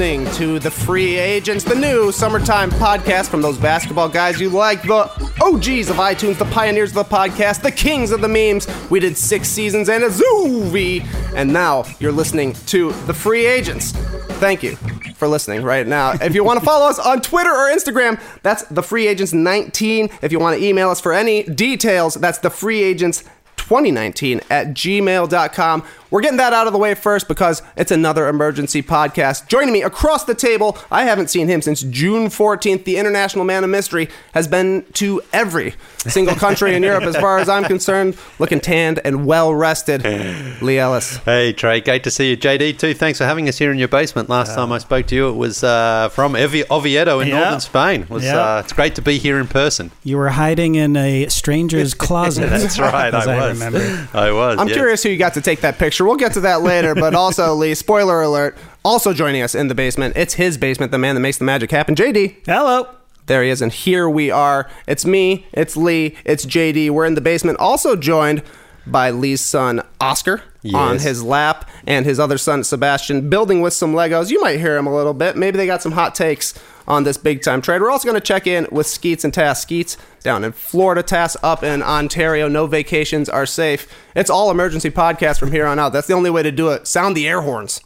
listening to The Free Agents, the new summertime podcast from those basketball guys you like, the OGs of iTunes, the pioneers of the podcast, the kings of the memes. We did six seasons and a zoovie, and now you're listening to The Free Agents. Thank you for listening right now. If you want to follow us on Twitter or Instagram, that's The Free Agents 19. If you want to email us for any details, that's The Free Agents 2019 at gmail.com. We're getting that out of the way first because it's another emergency podcast. Joining me across the table, I haven't seen him since June 14th. The International Man of Mystery has been to every single country in Europe, as far as I'm concerned, looking tanned and well rested. Leigh Ellis. Hey, Trey, great to see you. JD, too, thanks for having us here in your basement. Last time I spoke to you, it was uh, from Evi- Oviedo in Yeah. northern Spain. It was, Yeah. uh, it's great to be here in person. You were hiding in a stranger's closet. That's right, I I, was. remember. I was. I'm yes. curious who you got to take that picture. We'll get to that later, but also, Leigh, spoiler alert, also joining us in the basement. It's his basement, the man that makes the magic happen, JD. Hello. There he is, and here we are. It's me, it's Leigh, it's JD. We're in the basement, also joined by Leigh's son, Oscar, on his lap, and his other son, Sebastian, building with some Legos. You might hear him a little bit. Maybe they got some hot takes on this big time trade. We're also going to check in with Skeets and Tas. Skeets down in Florida, Tas up in Ontario. No vacations are safe. It's all emergency podcast from here on out. That's the only way to do it. Sound the air horns.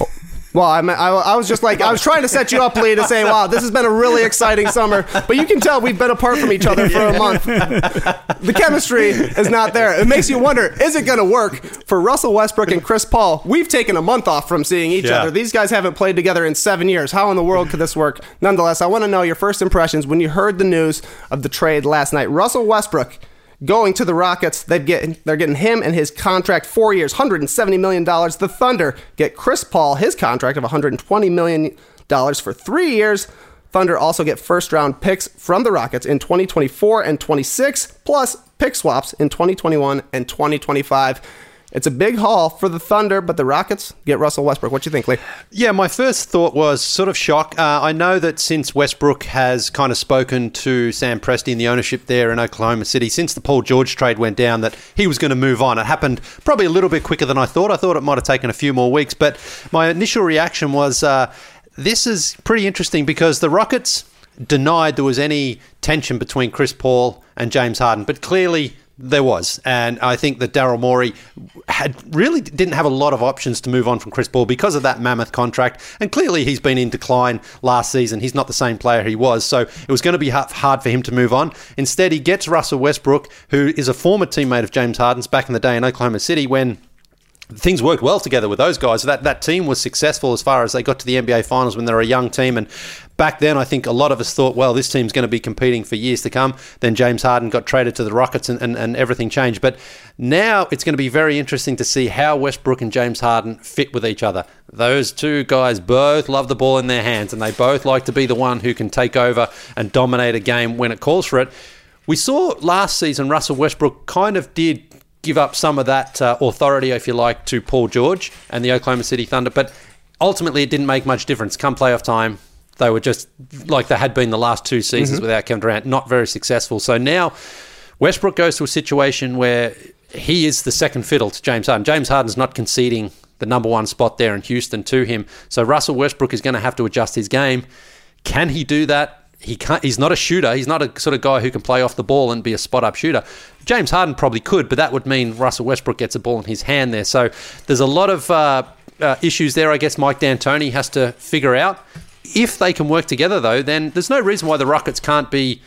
Oh. Well, I, I, I was just like, I was trying to set you up, Leigh, to say, wow, this has been a really exciting summer. But you can tell we've been apart from each other for a month. The chemistry is not there. It makes you wonder, is it going to work for Russell Westbrook and Chris Paul? We've taken a month off from seeing each Yeah. other. These guys haven't played together in seven years. How in the world could this work? Nonetheless, I want to know your first impressions when you heard the news of the trade last night. Russell Westbrook going to the Rockets. They get they're getting him and his contract four years, hundred and seventy million dollars. The Thunder get Chris Paul his contract of one hundred and twenty million dollars for three years. Thunder also get first round picks from the Rockets in 2024 and 26, plus pick swaps in 2021 and 2025. It's a big haul for the Thunder, but the Rockets get Russell Westbrook. What do you think, Leigh? Yeah, my first thought was sort of shock. Uh, I know that since Westbrook has kind of spoken to Sam Presti and the ownership there in Oklahoma City, since the Paul George trade went down, that he was going to move on. It happened probably a little bit quicker than I thought. I thought it might have taken a few more weeks, but my initial reaction was uh, this is pretty interesting because the Rockets denied there was any tension between Chris Paul and James Harden, but clearly there was, and I think that Daryl Morey had really didn't have a lot of options to move on from Chris Paul because of that mammoth contract, and clearly he's been in decline last season. He's not the same player he was, so it was going to be hard for him to move on. Instead, he gets Russell Westbrook, who is a former teammate of James Harden's back in the day in Oklahoma City when things worked well together with those guys. That that team was successful as far as they got to the NBA Finals when they were a young team. And back then, I think a lot of us thought, well, this team's going to be competing for years to come. Then James Harden got traded to the Rockets, and, and, and everything changed. But now it's going to be very interesting to see how Westbrook and James Harden fit with each other. Those two guys both love the ball in their hands, and they both like to be the one who can take over and dominate a game when it calls for it. We saw last season Russell Westbrook kind of did give up some of that uh, authority, if you like, to Paul George and the Oklahoma City Thunder. But ultimately, it didn't make much difference. Come playoff time, they were just like they had been the last two seasons without Kevin Durant, not very successful. So now Westbrook goes to a situation where he is the second fiddle to James Harden. James Harden's not conceding the number one spot there in Houston to him. So Russell Westbrook is going to have to adjust his game. Can he do that? He can't. He's not a shooter. He's not a sort of guy who can play off the ball and be a spot up shooter. James Harden probably could, but that would mean Russell Westbrook gets a ball in his hand there. So there's a lot of uh, uh, issues there. I guess Mike D'Antoni has to figure out if they can work together. Though, then there's no reason why the Rockets can't be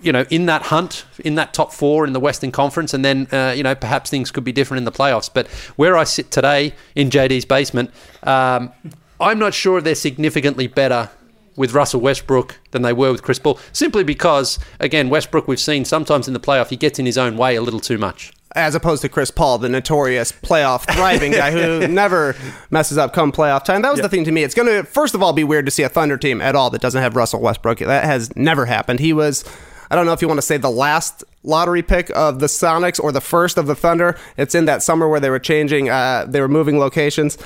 you know, in that hunt, in that top four in the Western Conference, and then uh, you know perhaps things could be different in the playoffs. But where I sit today in JD's basement, um, I'm not sure if they're significantly better with Russell Westbrook than they were with Chris Paul, simply because again Westbrook we've seen sometimes in the playoff he gets in his own way a little too much. as opposed to Chris Paul, the notorious playoff thriving guy who never messes up come playoff time. That was the thing to me. It's going to, first of all, be weird to see a Thunder team at all that doesn't have Russell Westbrook. That has never happened. He was, I don't know if you want to say the last lottery pick of the Sonics or the first of the Thunder. It's in that summer where they were changing, uh, they were moving locations.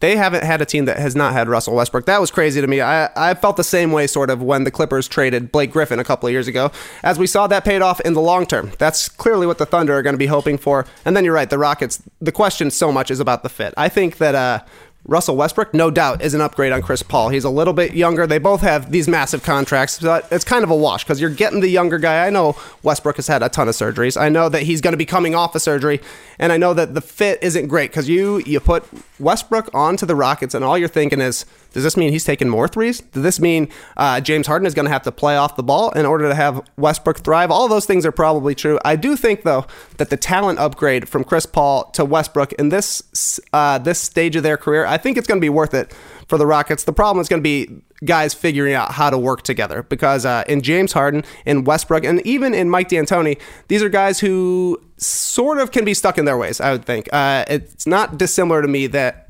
They haven't had a team that has not had Russell Westbrook. That was crazy to me. I, I felt the same way sort of when the Clippers traded Blake Griffin a couple of years ago. As we saw, that paid off in the long term. That's clearly what the Thunder are going to be hoping for. And then you're right, the Rockets, the question so much is about the fit. I think that uh, Russell Westbrook, no doubt, is an upgrade on Chris Paul. He's a little bit younger. They both have these massive contracts, but it's kind of a wash because you're getting the younger guy. I know Westbrook has had a ton of surgeries. I know that he's going to be coming off a surgery, and I know that the fit isn't great because you you put Westbrook onto the Rockets, and all you're thinking is, does this mean he's taking more threes? Does this mean uh, James Harden is going to have to play off the ball in order to have Westbrook thrive? All those things are probably true. I do think, though, that the talent upgrade from Chris Paul to Westbrook in this uh, this stage of their career, I think it's going to be worth it for the Rockets. The problem is going to be guys figuring out how to work together because uh, in James Harden, in Westbrook, and even in Mike D'Antoni, these are guys who sort of can be stuck in their ways. I would think uh, it's not dissimilar to me that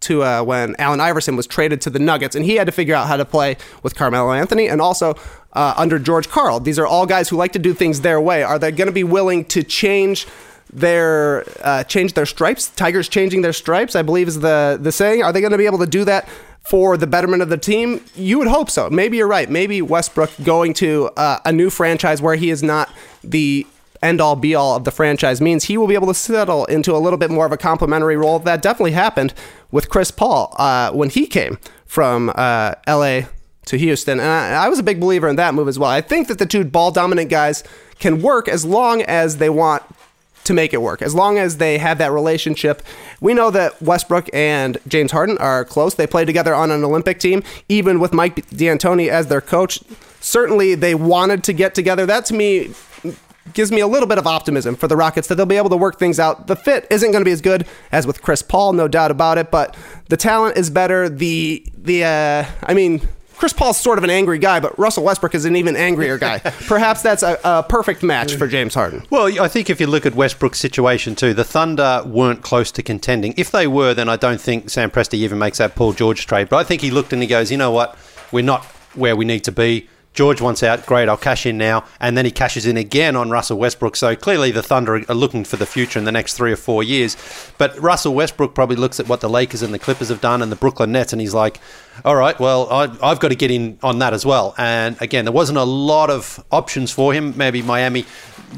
to uh, when Allen Iverson was traded to the Nuggets, and he had to figure out how to play with Carmelo Anthony and also uh, under George Karl. These are all guys who like to do things their way. Are they going to be willing to change? their uh, change their stripes. Tigers changing their stripes, I believe is the the saying. Are they going to be able to do that for the betterment of the team? You would hope so. Maybe you're right. Maybe Westbrook going to uh, a new franchise where he is not the end all be all of the franchise means he will be able to settle into a little bit more of a complementary role. That definitely happened with Chris Paul uh, when he came from uh, LA to Houston. And I, I, was a big believer in that move as well. I think that the two ball dominant guys can work as long as they want to make it work. As long as they have that relationship. We know that Westbrook and James Harden are close. They played together on an Olympic team, even with Mike D'Antoni as their coach. Certainly, they wanted to get together. That to me gives me a little bit of optimism for the Rockets that they'll be able to work things out. The fit isn't going to be as good as with Chris Paul, no doubt about it, but the talent is better. The the uh, I mean. Chris Paul's sort of an angry guy, but Russell Westbrook is an even angrier guy. Perhaps that's a, a, perfect match for James Harden. Well, I think if you look at Westbrook's situation too, the Thunder weren't close to contending. If they were, then I don't think Sam Presti even makes that Paul George trade. But I think he looked and he goes, you know what, we're not where we need to be. George wants out. Great, I'll cash in now. And then he cashes in again on Russell Westbrook. So clearly the Thunder are looking for the future in the next three or four years. But Russell Westbrook probably looks at what the Lakers and the Clippers have done and the Brooklyn Nets and he's like, all right, well, I've got to get in on that as well. And again, there wasn't a lot of options for him. Maybe Miami,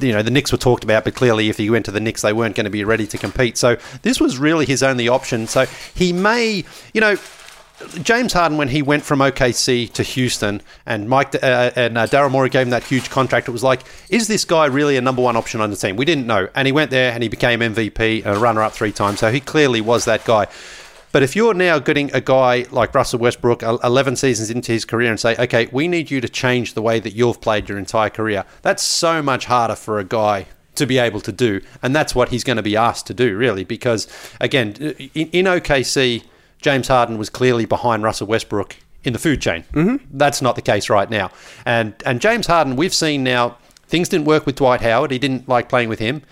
you know, the Knicks were talked about, but clearly if he went to the Knicks, they weren't going to be ready to compete. So this was really his only option. So he may, you know, James Harden, when he went from OKC to Houston, and Mike uh, and uh, Daryl Morey gave him that huge contract, it was like, is this guy really a number one option on the team? We didn't know, and he went there and he became MVP, a runner-up three times, so he clearly was that guy. But if you're now getting a guy like Russell Westbrook, 11 seasons into his career, and say, okay, we need you to change the way that you've played your entire career, that's so much harder for a guy to be able to do. And that's what he's going to be asked to do, really, because, again, in, in OKC, James Harden was clearly behind Russell Westbrook in the food chain. Mm-hmm. That's not the case right now. And and James Harden, we've seen now things didn't work with Dwight Howard. He didn't like playing with him,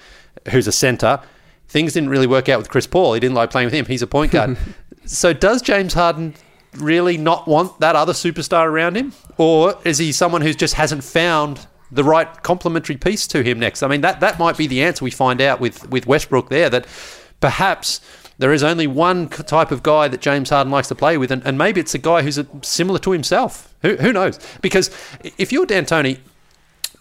who's a center. Things didn't really work out with Chris Paul. He didn't like playing with him. He's a point guard. so does James Harden really not want that other superstar around him, or is he someone who just hasn't found the right complementary piece to him next? I mean, that that might be the answer we find out with with Westbrook there. That perhaps there is only one type of guy that James Harden likes to play with, and, and maybe it's a guy who's a, similar to himself. Who, who knows? Because if you're D'Antoni,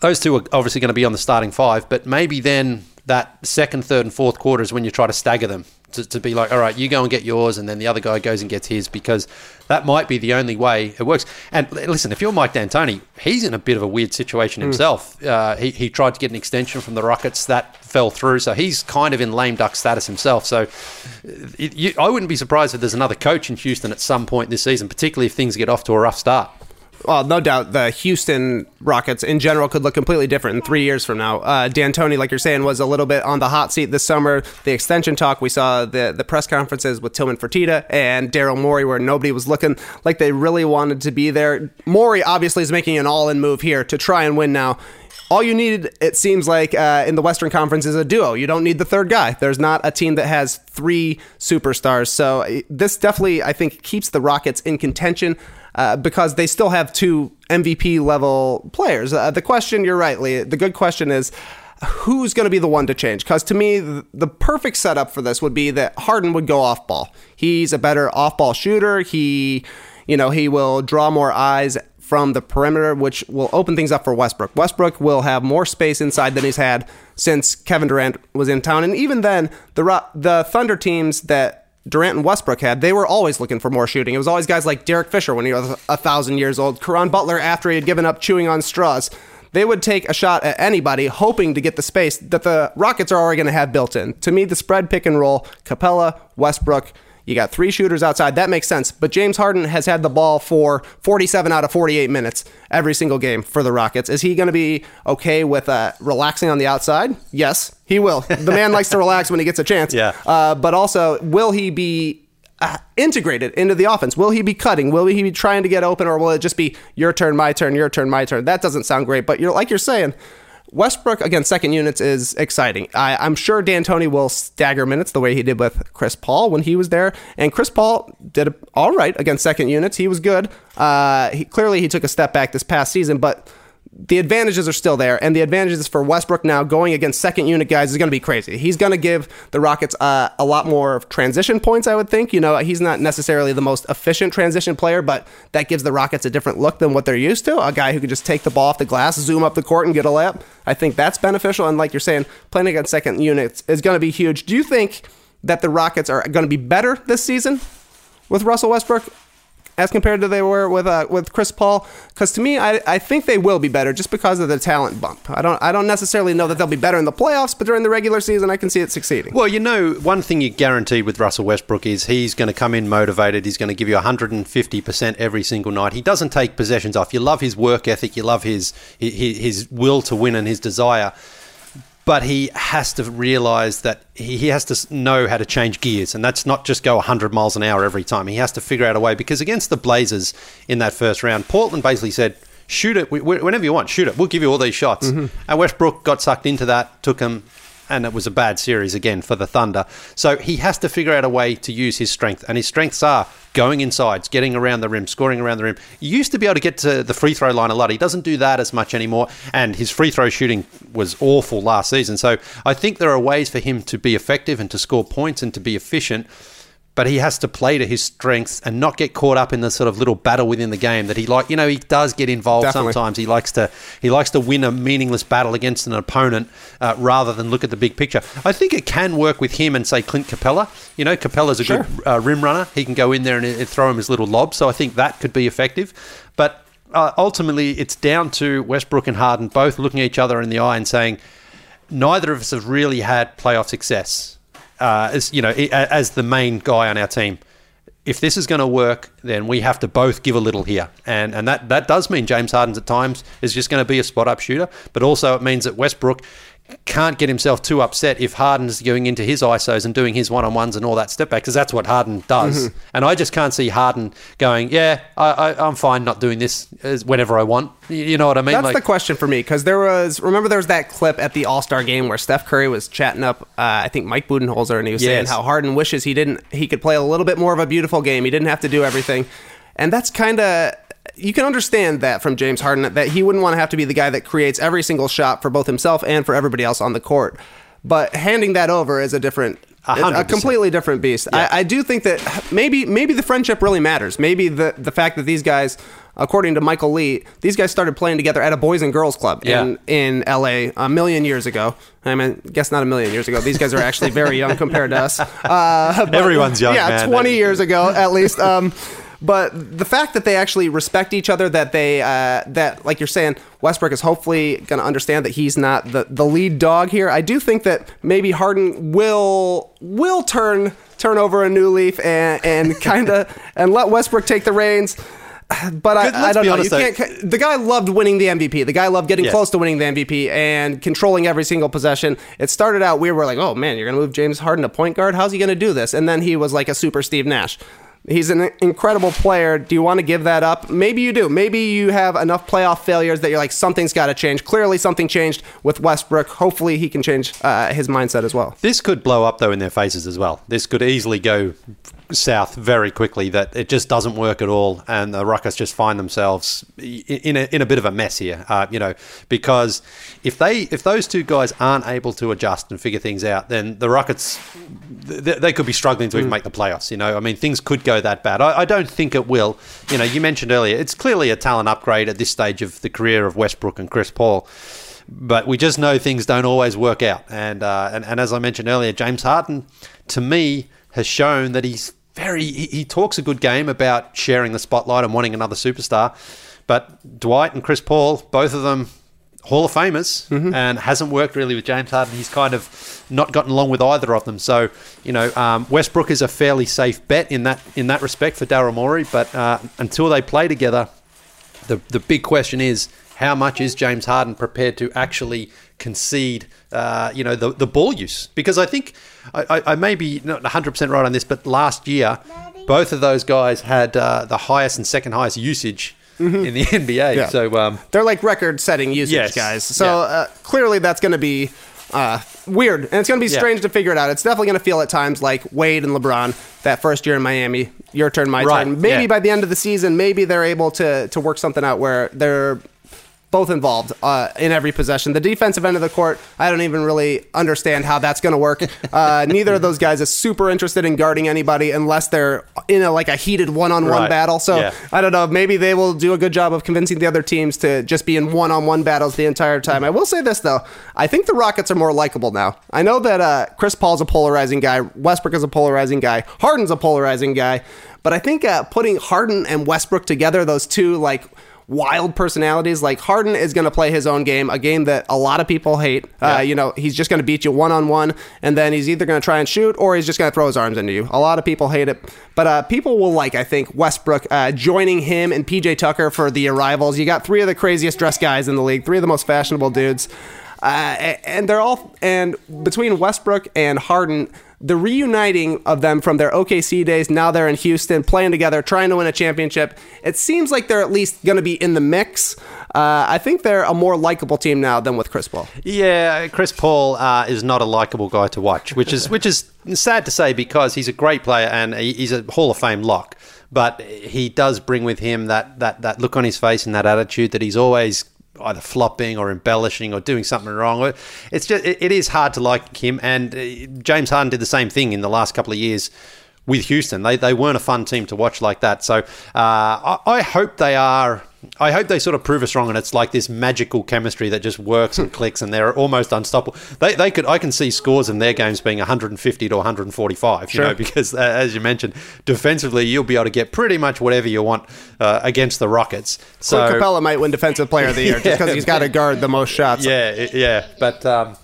those two are obviously going to be on the starting five, but maybe then that second, third, and fourth quarter is when you try to stagger them to, to be like, all right, you go and get yours, and then the other guy goes and gets his, because that might be the only way it works. And listen, if you're Mike D'Antoni, he's in a bit of a weird situation hmm. himself. Mm. Uh, he, he tried to get an extension from the Rockets, that fell through, so he's kind of in lame duck status himself. So it, you, I wouldn't be surprised if there's another coach in Houston at some point this season, particularly if things get off to a rough start well, no doubt the Houston Rockets in general could look completely different in three years from now. Uh, D'Antoni, like you're saying, was a little bit on the hot seat this summer. The extension talk, we saw the, the press conferences with Tillman Fertitta and Daryl Morey where nobody was looking like they really wanted to be there. Morey obviously is making an all-in move here to try and win now. All you need, it seems like, uh, in the Western Conference is a duo. You don't need the third guy. There's not a team that has three superstars. So uh, this definitely, I think, keeps the Rockets in contention uh, because they still have two MVP level players. Uh, the question, you're right, Leigh. The good question is. who's going to be the one to change? Because to me, the, the perfect setup for this would be that Harden would go off ball. He's a better off ball shooter. He, you know, he will draw more eyes from the perimeter, which will open things up for Westbrook. Westbrook will have more space inside than he's had since Kevin Durant was in town, and even then, the the Thunder teams that Durant and Westbrook had, they were always looking for more shooting. It was always guys like Derek Fisher when he was a thousand years old, Caron Butler after he had given up chewing on straws. They would take a shot at anybody, hoping to get the space that the Rockets are already going to have built in. To me, the spread pick and roll, Capela, Westbrook, you got three shooters outside. That makes sense. But James Harden has had the ball for 47 out of 48 minutes every single game for the Rockets. Is he going to be okay with uh, relaxing on the outside? Yes, he will. The man likes to relax when he gets a chance. Yeah. Uh, but also, will he be uh, integrated into the offense? Will he be cutting? Will he be trying to get open, or will it just be your turn, my turn, your turn, my turn? That doesn't sound great. But you're like you're saying, Westbrook against second units is exciting. I, am sure D'Antoni will stagger minutes the way he did with Chris Paul when he was there, and Chris Paul did all right against second units. He was good. Uh, he clearly he took a step back this past season, but the advantages are still there, and the advantages for Westbrook now going against second unit guys is going to be crazy. He's going to give the Rockets uh, a lot more transition points, I would think. You know, he's not necessarily the most efficient transition player, but that gives the Rockets a different look than what they're used to. A guy who can just take the ball off the glass, zoom up the court, and get a layup. I think that's beneficial. And like you're saying, playing against second units is going to be huge. Do you think that the Rockets are going to be better this season with Russell Westbrook? As compared to they were with uh, with Chris Paul? Because to me, I, I think they will be better just because of the talent bump. I don't I don't necessarily know that they'll be better in the playoffs, but during the regular season, I can see it succeeding. Well, you know, one thing you guaranteed with Russell Westbrook is he's going to come in motivated. He's going to give you 150 percent every single night. He doesn't take possessions off. You love his work ethic. You love his his, his will to win and his desire but he has to realize that he has to know how to change gears and that's not just go 100 miles an hour every time. He has to figure out a way because against the blazers in that first round portland basically said shoot it whenever you want shoot it. We'll give you all these shots. Mm-hmm. and westbrook got sucked into that took him and it was a bad series again for the Thunder. So he has to figure out a way to use his strength, and his strengths are going insides, getting around the rim, scoring around the rim. He used to be able to get to the free throw line a lot. He doesn't do that as much anymore, and his free throw shooting was awful last season. So I think there are ways for him to be effective and to score points and to be efficient but he has to play to his strengths and not get caught up in the sort of little battle within the game that he like you know he does get involved Definitely. sometimes. He likes to he likes to win a meaningless battle against an opponent uh, rather than look at the big picture. I think it can work with him and say Clint Capela. You know Capela's a sure. good uh, rim runner. He can go in there and, and throw him his little lob so I think that could be effective. But uh, ultimately it's down to Westbrook and Harden both looking each other in the eye and saying neither of us have really had playoff success uh, as you know, as the main guy on our team. If this is going to work, then we have to both give a little here, and and that that does mean James Harden's at times is just going to be a spot up shooter, but also it means that Westbrook can't get himself too upset if Harden's going into his ISOs and doing his one on ones and all that step back because that's what Harden does. Mm-hmm. And I just can't see Harden going, yeah, I, am fine not doing this whenever I want. You know what I mean? That's like, the question for me because there was, remember, there was that clip at the All Star game where Steph Curry was chatting up, uh, I think Mike Budenholzer, and he was yes. saying how Harden wishes he didn't, he could play a little bit more of a beautiful game. He didn't have to do everything. And that's kind of you can understand that from James Harden that he wouldn't want to have to be the guy that creates every single shot for both himself and for everybody else on the court. But handing that over is a different a, a completely different beast. Yeah. I, I, do think that maybe maybe the friendship really matters. Maybe the the fact that these guys, according to Michael Lee, these guys started playing together at a boys and girls club yeah. in in L.A. a million years ago. I mean, guess not a million years ago. These guys are actually very young compared to us. Uh, but, Everyone's young. Yeah, man. twenty years ago at least. Um, but the fact that they actually respect each other, that they uh, that like you're saying, Westbrook is hopefully going to understand that he's not the, the lead dog here. I do think that maybe Harden will will turn turn over a new leaf and and kind of and let Westbrook take the reins. But I, I, don't know. Honest, you can't. The guy loved winning the MVP. The guy loved getting close to winning the MVP and controlling every single possession. It started out we were like, oh man, you're going to move James Harden to point guard. How's he going to do this? And then he was like a super Steve Nash. He's an incredible player. Do you want to give that up? Maybe you do. Maybe you have enough playoff failures that you're like, something's got to change. Clearly, something changed with Westbrook. Hopefully, he can change uh, his mindset as well. This could blow up, though, in their faces as well. This could easily go south very quickly that it just doesn't work at all, and the Rockets just find themselves in a, in a bit of a mess here. Uh, you know, because if they if those two guys aren't able to adjust and figure things out, then the Rockets they, they could be struggling to even make the playoffs. You know, I mean, things could go that bad. I, I don't think it will. You know, you mentioned earlier it's clearly a talent upgrade at this stage of the career of Westbrook and Chris Paul but we just know things don't always work out. And, uh, and and as I mentioned earlier, James Harden, to me, has shown that he's very. He, he, talks a good game about sharing the spotlight and wanting another superstar. But Dwight and Chris Paul, both of them Hall of Famers, mm-hmm. and hasn't worked really with James Harden. He's kind of not gotten along with either of them. So, you know, um, Westbrook is a fairly safe bet in that in that respect for Daryl Morey. But uh, until they play together, the the big question is how much is James Harden prepared to actually concede, uh, you know, the, the ball use? Because I think I, I, may be not 100% right on this, but last year, both of those guys had uh, the highest and second highest usage mm-hmm. in the NBA. Yeah. So um, they're like record-setting usage yes. guys. So yeah. uh, clearly, that's going to be uh, weird, and it's going to be strange yeah. to figure it out. It's definitely going to feel at times like Wade and LeBron that first year in Miami. Your turn, my right. turn. Maybe by the end of the season, maybe they're able to to work something out where they're both involved uh, in every possession. The defensive end of the court, I don't even really understand how that's going to work. Uh, neither of those guys is super interested in guarding anybody unless they're in a, like a heated one-on-one right. battle. So yeah. I don't know. Maybe they will do a good job of convincing the other teams to just be in one-on-one battles the entire time. I will say this though: I think the Rockets are more likable now. I know that uh, Chris Paul's a polarizing guy, Westbrook is a polarizing guy, Harden's a polarizing guy, but I think uh, putting Harden and Westbrook together, those two like wild personalities. Like Harden is going to play his own game, a game that a lot of people hate. Uh, yeah. Uh, you know, he's just going to beat you one on one, and then he's either going to try and shoot or he's just going to throw his arms into you. A lot of people hate it, but uh, people will like, I think, Westbrook uh, joining him and PJ Tucker for the arrivals. You got three of the craziest dressed guys in the league, three of the most fashionable dudes. Uh, and they're all and between Westbrook and Harden, the reuniting of them from their OKC days. Now they're in Houston, playing together, trying to win a championship. It seems like they're at least going to be in the mix. Uh, I think they're a more likable team now than with Chris Paul. Yeah, Chris Paul uh, is not a likable guy to watch, which is which is sad to say because he's a great player and he's a Hall of Fame lock. But he does bring with him that, that, that look on his face and that attitude that he's always either flopping or embellishing or doing something wrong. It's just it, is hard to like him. And uh, James Harden did the same thing in the last couple of years with Houston. They they weren't a fun team to watch like that. So uh, I, I hope they are I hope they sort of prove us wrong, and it's like this magical chemistry that just works and clicks, and they're almost unstoppable. They, they could, I can see scores in their games being 150 to 145. Sure. You know, because uh, as you mentioned, defensively, you'll be able to get pretty much whatever you want uh, against the Rockets. So Clint Capela might win Defensive Player of the Year yeah, just because he's got to guard the most shots. Yeah, yeah, but um,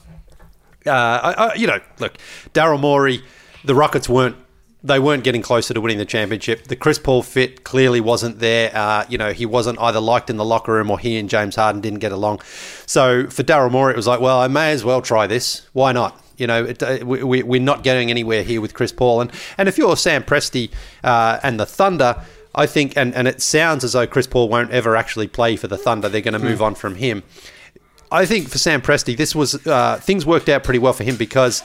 uh, I, I, you know, look, Daryl Morey, the Rockets weren't they weren't getting closer to winning the championship. The Chris Paul fit clearly wasn't there. Uh, you know, he wasn't either liked in the locker room or he and James Harden didn't get along. So for Daryl Morey, it was like, well, I may as well try this. Why not? You know, it, uh, we, we're not getting anywhere here with Chris Paul. And, and if you're Sam Presti uh, and the Thunder, I think, and, and it sounds as though Chris Paul won't ever actually play for the Thunder. They're going to move mm. on from him. I think for Sam Presti, this was uh, things worked out pretty well for him because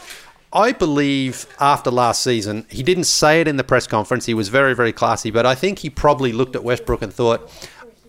I believe after last season, he didn't say it in the press conference. He was very, very classy, but I think he probably looked at Westbrook and thought,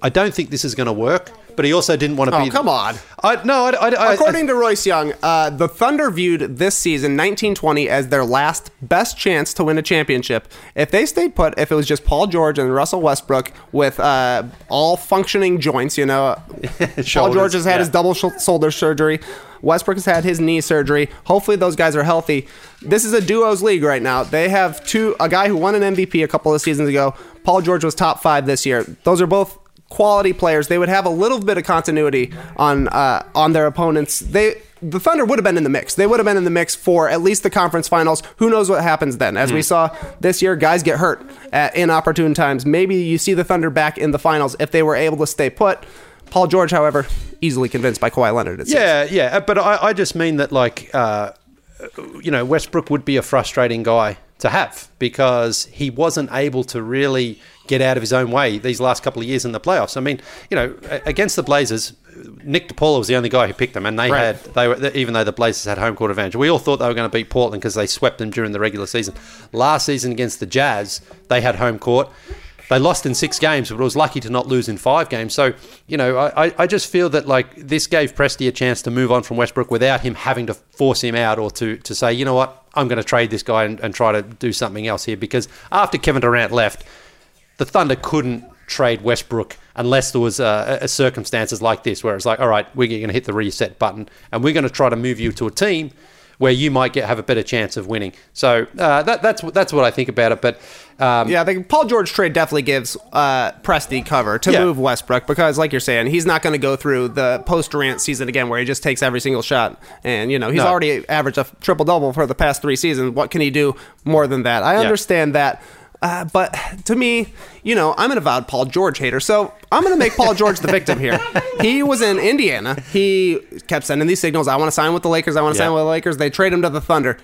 I don't think this is going to work but he also didn't want to oh, be. come on. I, no, I, I, according to Royce Young, uh, the Thunder viewed this season, 1920, as their last best chance to win a championship. If they stayed put, if it was just Paul George and Russell Westbrook with uh, all functioning joints, you know, Paul George has had yeah. his double shoulder surgery. Westbrook has had his knee surgery. Hopefully, those guys are healthy. This is a duos league right now. They have two, a guy who won an MVP a couple of seasons ago. Paul George was top five this year. Those are both quality players, they would have a little bit of continuity on uh, on their opponents. They the Thunder would have been in the mix. They would have been in the mix for at least the conference finals. Who knows what happens then? As mm. we hmm. saw this year, guys get hurt at inopportune times. Maybe you see the Thunder back in the finals if they were able to stay put. Paul George, however, easily convinced by Kawhi Leonard. yeah, yeah, but I, I, just mean that like uh, you know Westbrook would be a frustrating guy to have because he wasn't able to really get out of his own way these last couple of years in the playoffs. I mean, you know, against the Blazers, Nick DePaula was the only guy who picked them, and they Right. had they were even though the Blazers had home court advantage. We all thought they were going to beat Portland because they swept them during the regular season. Last season against the Jazz, they had home court. They lost in six games, but it was lucky to not lose in five games. So, you know, I, I- I just feel that like this gave Presti a chance to move on from Westbrook without him having to force him out or to, to say, you know what, I'm going to trade this guy and, and try to do something else here. Because after Kevin Durant left, the Thunder couldn't trade Westbrook unless there was uh, a, a circumstances like this, where it's like, all right, we're going to hit the reset button and we're going to try to move you to a team where you might get have a better chance of winning. So uh, that, that's that's what I think about it. But um, Yeah, the Paul George trade definitely gives uh, Presti cover to Yeah. move Westbrook because, like you're saying, he's not going to go through the post Durant season again where he just takes every single shot. And, you know, he's No. already averaged a triple double for the past three seasons. What can he do more than that? I understand that. Uh, but to me, you know, I'm an avowed Paul George hater, so I'm going to make Paul George the victim here. He was in Indiana. He kept sending these signals I want to sign with the Lakers, I want to Yeah. sign with the Lakers. They trade him to the Thunder.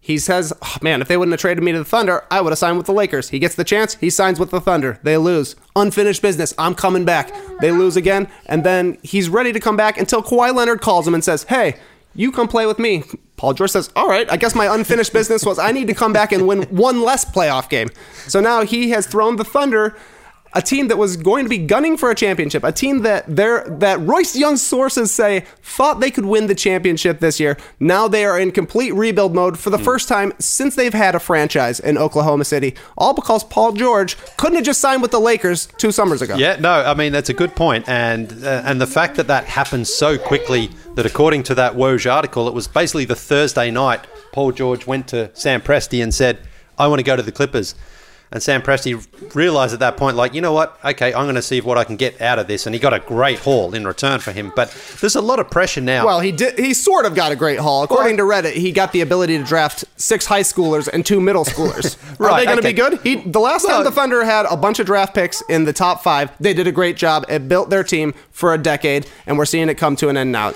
He says, oh, man, if they wouldn't have traded me to the Thunder, I would have signed with the Lakers. He gets the chance, he signs with the Thunder. They lose. Unfinished business. I'm coming back. They lose again, and then he's ready to come back until Kawhi Leonard calls him and says, hey, you come play with me. Paul George says, all right, I guess my unfinished business was I need to come back and win one less playoff game. So now he has thrown the Thunder a team that was going to be gunning for a championship, a team that their that Royce Young sources say thought they could win the championship this year. Now they are in complete rebuild mode for the first time since they've had a franchise in Oklahoma City. All because Paul George couldn't have just signed with the Lakers two summers ago. Yeah, no, I mean that's a good point, and uh, and the fact that that happened so quickly that according to that Woj article, it was basically the Thursday night Paul George went to Sam Presti and said, "I want to go to the Clippers." And Sam Presti realized at that point, like, you know what? Okay, I'm going to see what I can get out of this. And he got a great haul in return for him. But there's a lot of pressure now. Well, he did. He sort of got a great haul. According to Reddit, he got the ability to draft six high schoolers and two middle schoolers. Are they going to okay. be good? He, the last time the Thunder had a bunch of draft picks in the top five, they did a great job. It built their team for a decade, and we're seeing it come to an end now.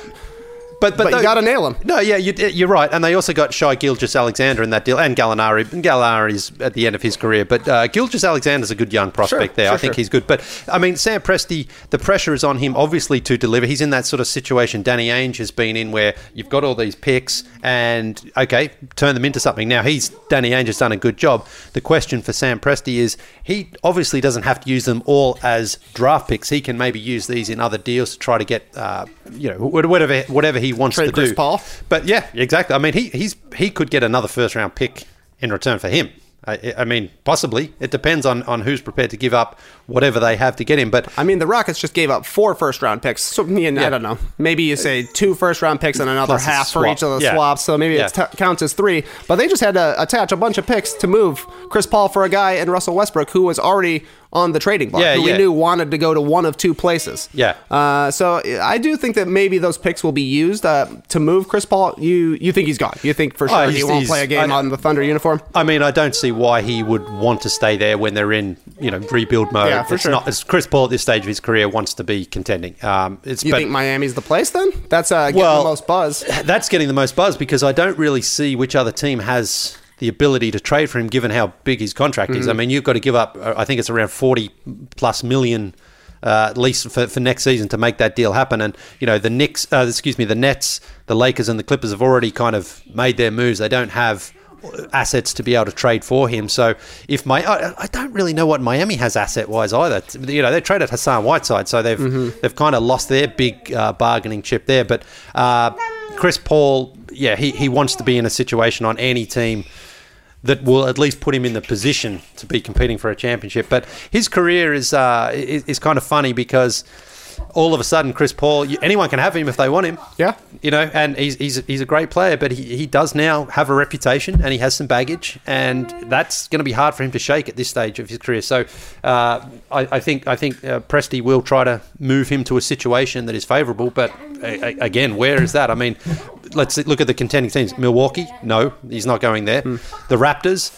But But you gotta nail 'em. No, yeah, you, you're right. And they also got Shai Gilgeous-Alexander in that deal, and Gallinari. Gallinari's at the end of his career, but uh, Gilgeous-Alexander's a good young prospect Sure, there. I think sure. he's good. But I mean, Sam Presti, the pressure is on him obviously to deliver. He's in that sort of situation Danny Ainge has been in, where you've got all these picks, and okay, turn them into something. Now he's Danny Ainge has done a good job. The question for Sam Presti is he obviously doesn't have to use them all as draft picks. He can maybe use these in other deals to try to get, uh, you know, whatever whatever he wants Trade to Chris do. Paul? But yeah, exactly. I mean, he he's he could get another first round pick in return for him. I, I mean, possibly. It depends on, on who's prepared to give up whatever they have to get him. But I mean, the Rockets just gave up four first round picks. So, yeah, I don't know. Maybe you say two first round picks and another Plus half for each of the Yeah. swaps. So maybe Yeah. it t- counts as three. But they just had to attach a bunch of picks to move Chris Paul for a guy and Russell Westbrook who was already on the trading block, Yeah, who yeah. we knew wanted to go to one of two places. Yeah. Uh, so I do think that maybe those picks will be used uh, to move Chris Paul. You you think he's gone? You think for sure Oh, he won't play a game on the Thunder uniform? I mean, I don't see why he would want to stay there when they're in you know rebuild mode. Yeah, for it's sure. not. It's Chris Paul at this stage of his career wants to be contending. Um, it's You but- think Miami's the place then? That's uh, getting Well, the most buzz. That's getting the most buzz because I don't really see which other team has the ability to trade for him given how big his contract is. I Mm-hmm. mean, you've got to give up, uh, I think it's around 40 plus million. Uh, at least for, for next season to make that deal happen, and you know the Knicks, uh, excuse me, the Nets, the Lakers, and the Clippers have already kind of made their moves. They don't have assets to be able to trade for him. So if my, I, I don't really know what Miami has asset wise either. You know, they traded Hassan Whiteside, so they've Mm-hmm. they've kind of lost their big uh, bargaining chip there. But uh, Chris Paul, yeah, he, he wants to be in a situation on any team that will at least put him in the position to be competing for a championship. But his career is uh, is, is kind of funny because all of a sudden, Chris Paul, anyone can have him if they want him. Yeah. You know, and he's, he's, he's a great player, but he, he does now have a reputation and he has some baggage, and that's going to be hard for him to shake at this stage of his career. So uh, I, I think I think uh, Presti will try to move him to a situation that is favourable, but a, a- again, where is that? I mean, let's look at the contending teams. Milwaukee, no, he's not going there. The Raptors.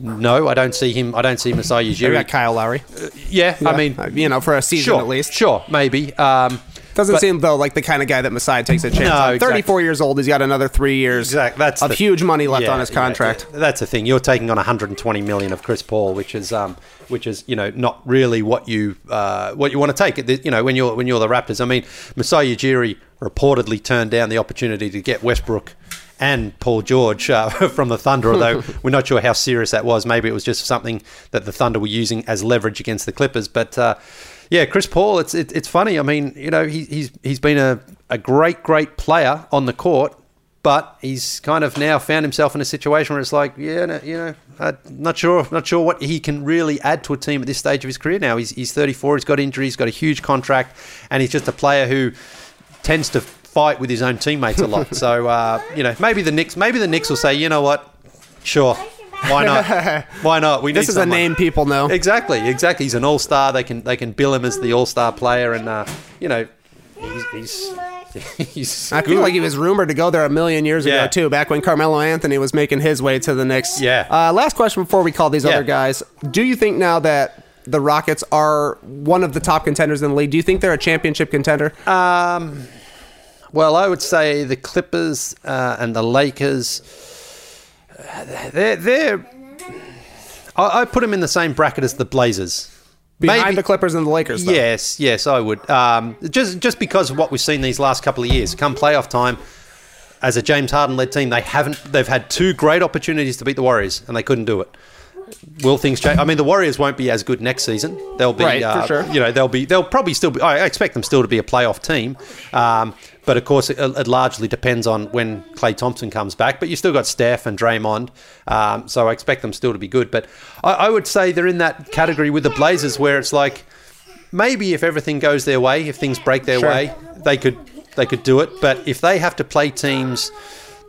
No, I don't see him. I don't see Masai Ujiri. got Kyle Lowry. Yeah, I mean, Uh, you know, for a season sure, at least. Sure, maybe. Um, Doesn't But- seem though like the kind of guy that Masai takes a chance. No, on. exactly. 34 years old. He's got another three years Exactly. That's of the- huge money left Yeah, on his contract. yeah. That's the thing. You're taking on 120 million of Chris Paul, which is um, which is you know not really what you uh, what you want to take. You know when you're when you're the Raptors. I mean, Masai Ujiri reportedly turned down the opportunity to get Westbrook. And Paul George uh, from the Thunder, although we're not sure how serious that was. Maybe it was just something that the Thunder were using as leverage against the Clippers. But uh, yeah, Chris Paul, it's it, it's funny. I mean, you know, he, he's he's been a, a great great player on the court, but he's kind of now found himself in a situation where it's like, yeah, no, you know, I'm not sure, not sure what he can really add to a team at this stage of his career. Now he's he's 34, he's got injuries, he's got a huge contract, and he's just a player who tends to fight with his own teammates a lot. so uh, you know, maybe the Knicks, maybe the Knicks will say, you know what, sure, why not, why not? We need This is a name people know. Exactly, exactly. He's an all star. They can they can bill him as the all star player, and uh, you know, he's he's, he's I feel good. like he was rumored to go there a million years Yeah. ago too, back when Carmelo Anthony was making his way to the Knicks. Yeah. Uh, last question before we call these Yeah. other guys: Do you think now that the Rockets are one of the top contenders in the league, do you think they're a championship contender? Um, well, I would say the Clippers uh, and the Lakers. They're they're. I, I put them in the same bracket as the Blazers. Behind Maybe- the Clippers and the Lakers. Though. Yes, yes, I would. Um, just just because of what we've seen these last couple of years, come playoff time, as a James Harden led team, they haven't. They've had two great opportunities to beat the Warriors, and they couldn't do it. Will things change? I mean, the Warriors won't be as good next season. They'll be, Right, for uh, sure. You know, they'll be. They'll probably still be. I expect them still to be a playoff team. Um, but of course, it, it largely depends on when Klay Thompson comes back. But you still got Steph and Draymond, um, so I expect them still to be good. But I, I would say they're in that category with the Blazers, where it's like maybe if everything goes their way, if things break their Sure. way, they could they could do it. But if they have to play teams,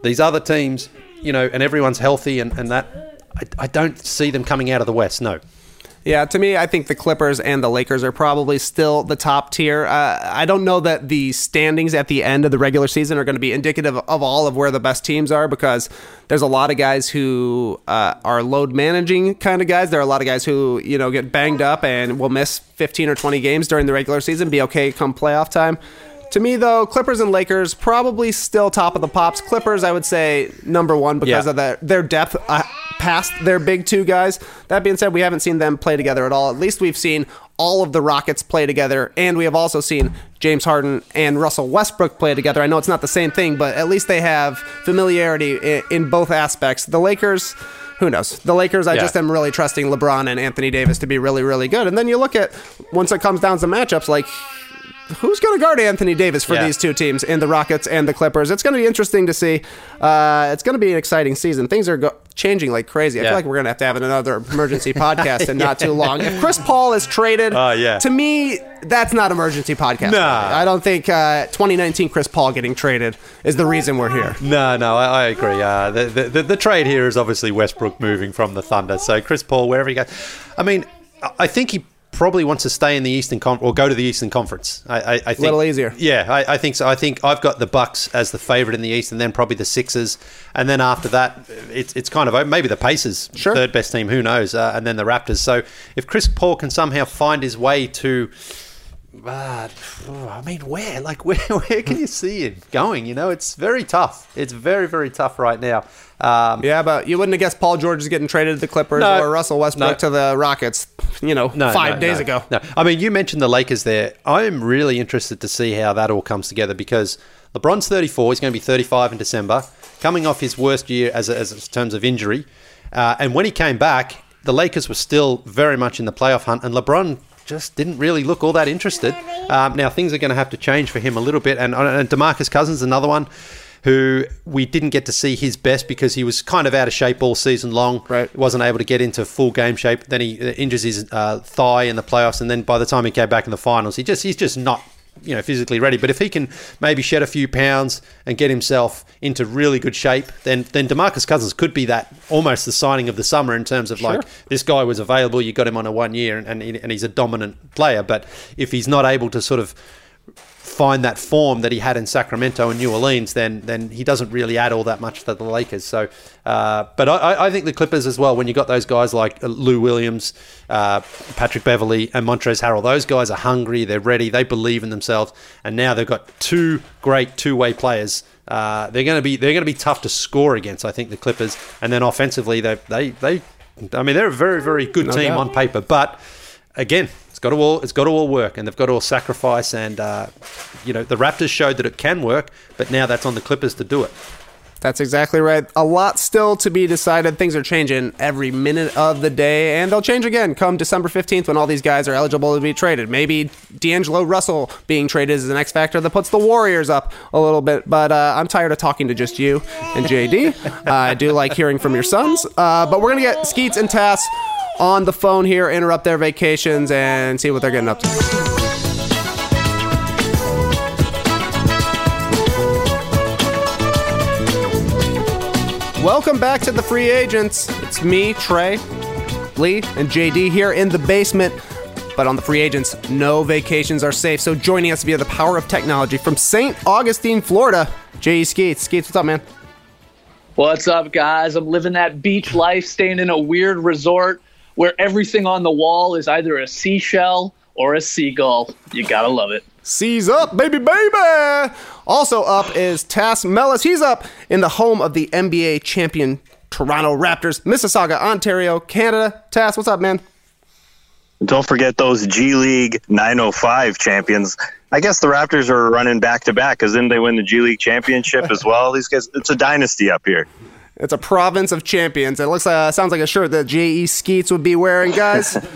these other teams, you know, and everyone's healthy and, and that, I, I don't see them coming out of the West. No. Yeah, to me, I think the Clippers and the Lakers are probably still the top tier. Uh, I don't know that the standings at the end of the regular season are going to be indicative of all of where the best teams are because there's a lot of guys who uh, are load managing kind of guys. There are a lot of guys who you know get banged up and will miss 15 or 20 games during the regular season, be okay come playoff time. To me, though, Clippers and Lakers probably still top of the pops. Clippers, I would say number one because Yeah. of their their depth uh, past their big two guys. That being said, we haven't seen them play together at all. At least we've seen all of the Rockets play together, and we have also seen James Harden and Russell Westbrook play together. I know it's not the same thing, but at least they have familiarity in, in both aspects. The Lakers. Who knows? The Lakers, I Yeah. just am really trusting LeBron and Anthony Davis to be really, really good. And then you look at once it comes down to matchups, like who's going to guard Anthony Davis for Yeah. these two teams in the Rockets and the Clippers? It's going to be interesting to see. Uh, it's going to be an exciting season. Things are go- changing like crazy. I Yeah. feel like we're going to have to have another emergency podcast in not too long. If Chris Paul is traded, Oh, yeah. to me, that's not emergency podcast. Nah. I don't think uh, 2019 Chris Paul getting traded is the reason we're here. No, no, I, I agree. Uh, the, the, the, the trade here is obviously Westbrook moving from the Thunder. So Chris Paul, wherever he goes, I mean, I- I think he probably wants to stay in the Eastern Conference or go to the Eastern Conference. I, I, I think Little easier. Yeah, I, I think so. I think I've got the Bucks as the favorite in the East, and then probably the Sixers, and then after that, it's it's kind of maybe the Pacers, Sure. third best team, who knows, uh, and then the Raptors. So if Chris Paul can somehow find his way to uh, I mean, where? Like, where? Where can you see him going? You know, it's very tough. It's very, very tough right now. Um, Yeah, but you wouldn't have guessed Paul George is getting traded to the Clippers No. or Russell Westbrook No. to the Rockets, you know, no, five days ago. No, I mean, you mentioned the Lakers there. I am really interested to see how that all comes together because LeBron's 34. He's going to be 35 in December, coming off his worst year as, a, as in terms of injury. Uh, and when he came back, the Lakers were still very much in the playoff hunt, and LeBron just didn't really look all that interested. Um, now things are going to have to change for him a little bit, and, and Demarcus Cousins, another one. Who we didn't get to see his best because he was kind of out of shape all season long. Right. wasn't able to get into full game shape. Then he uh, injures his uh, thigh in the playoffs, and then by the time he came back in the finals, he just he's just not you know physically ready. But if he can maybe shed a few pounds and get himself into really good shape, then then Demarcus Cousins could be that almost the signing of the summer in terms of like this guy was available, you got him on a one year, and and, he, and he's a dominant player. But if he's not able to sort of find that form that he had in Sacramento and New Orleans, then then he doesn't really add all that much to the Lakers. So, uh, but I, I, think the Clippers as well. When you got those guys like Lou Williams, uh, Patrick Beverley, and Montrezl Harrell, those guys are hungry. They're ready. They believe in themselves, and now they've got two great two-way players. Uh, they're going to be they're going to be tough to score against. I think the Clippers, and then offensively, they they they. I mean, they're a very very good no team doubt. on paper, but again, got to all it's got to all work, and they've got to all sacrifice. And uh, you know, the Raptors showed that it can work, but now that's on the Clippers to do it. That's exactly right. A lot still to be decided. Things are changing every minute of the day, and they'll change again come December 15th when all these guys are eligible to be traded. Maybe D'Angelo Russell being traded is the next factor that puts the Warriors up a little bit, but uh, I'm tired of talking to just you and JD. uh, I do like hearing from your sons, uh, but we're going to get Skeets and Tas on the phone here, interrupt their vacations, and see what they're getting up to. Welcome back to the free agents. It's me, Trey, Leigh, and JD here in the basement. But on the free agents, no vacations are safe. So joining us via the power of technology from St. Augustine, Florida, J.E. Skeets. Skeets, what's up, man? What's up, guys? I'm living that beach life, staying in a weird resort where everything on the wall is either a seashell or a seagull. You gotta love it. Seas up, baby, baby! Also up is Tas Melas. He's up in the home of the NBA champion Toronto Raptors, Mississauga, Ontario, Canada. Tass, what's up, man? Don't forget those G League 905 champions. I guess the Raptors are running back to back because then they win the G League championship as well. These guys, it's a dynasty up here. It's a province of champions. It looks like uh, sounds like a shirt that J.E. Skeets would be wearing, guys.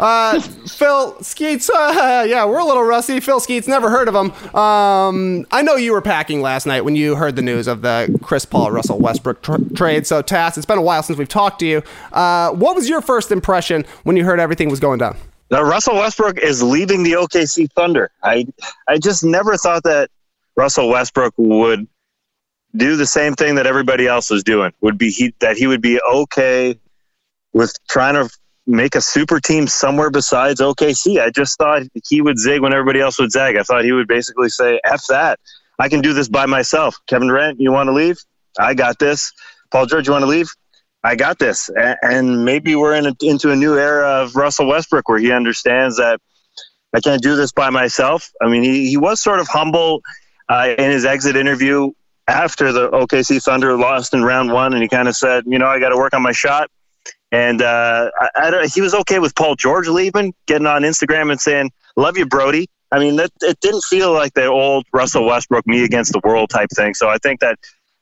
Uh, Phil Skeets, uh, yeah, we're a little rusty. Phil Skeets, never heard of him. Um, I know you were packing last night when you heard the news of the Chris Paul Russell Westbrook tr- trade. So, Tas, it's been a while since we've talked to you. Uh, what was your first impression when you heard everything was going down? Now, Russell Westbrook is leaving the OKC Thunder. I I just never thought that Russell Westbrook would do the same thing that everybody else was doing. Would be he that he would be okay with trying to make a super team somewhere besides OKC. I just thought he would zig when everybody else would zag. I thought he would basically say, "F that, I can do this by myself." Kevin Durant, you want to leave? I got this. Paul George, you want to leave? I got this. And maybe we're in a, into a new era of Russell Westbrook where he understands that I can't do this by myself. I mean, he, he was sort of humble uh, in his exit interview after the OKC Thunder lost in round one, and he kind of said, you know, I got to work on my shot. And uh, I, I he was okay with Paul George leaving, getting on Instagram and saying, "Love you, Brody." I mean, that, it didn't feel like the old Russell Westbrook me against the world type thing. So I think that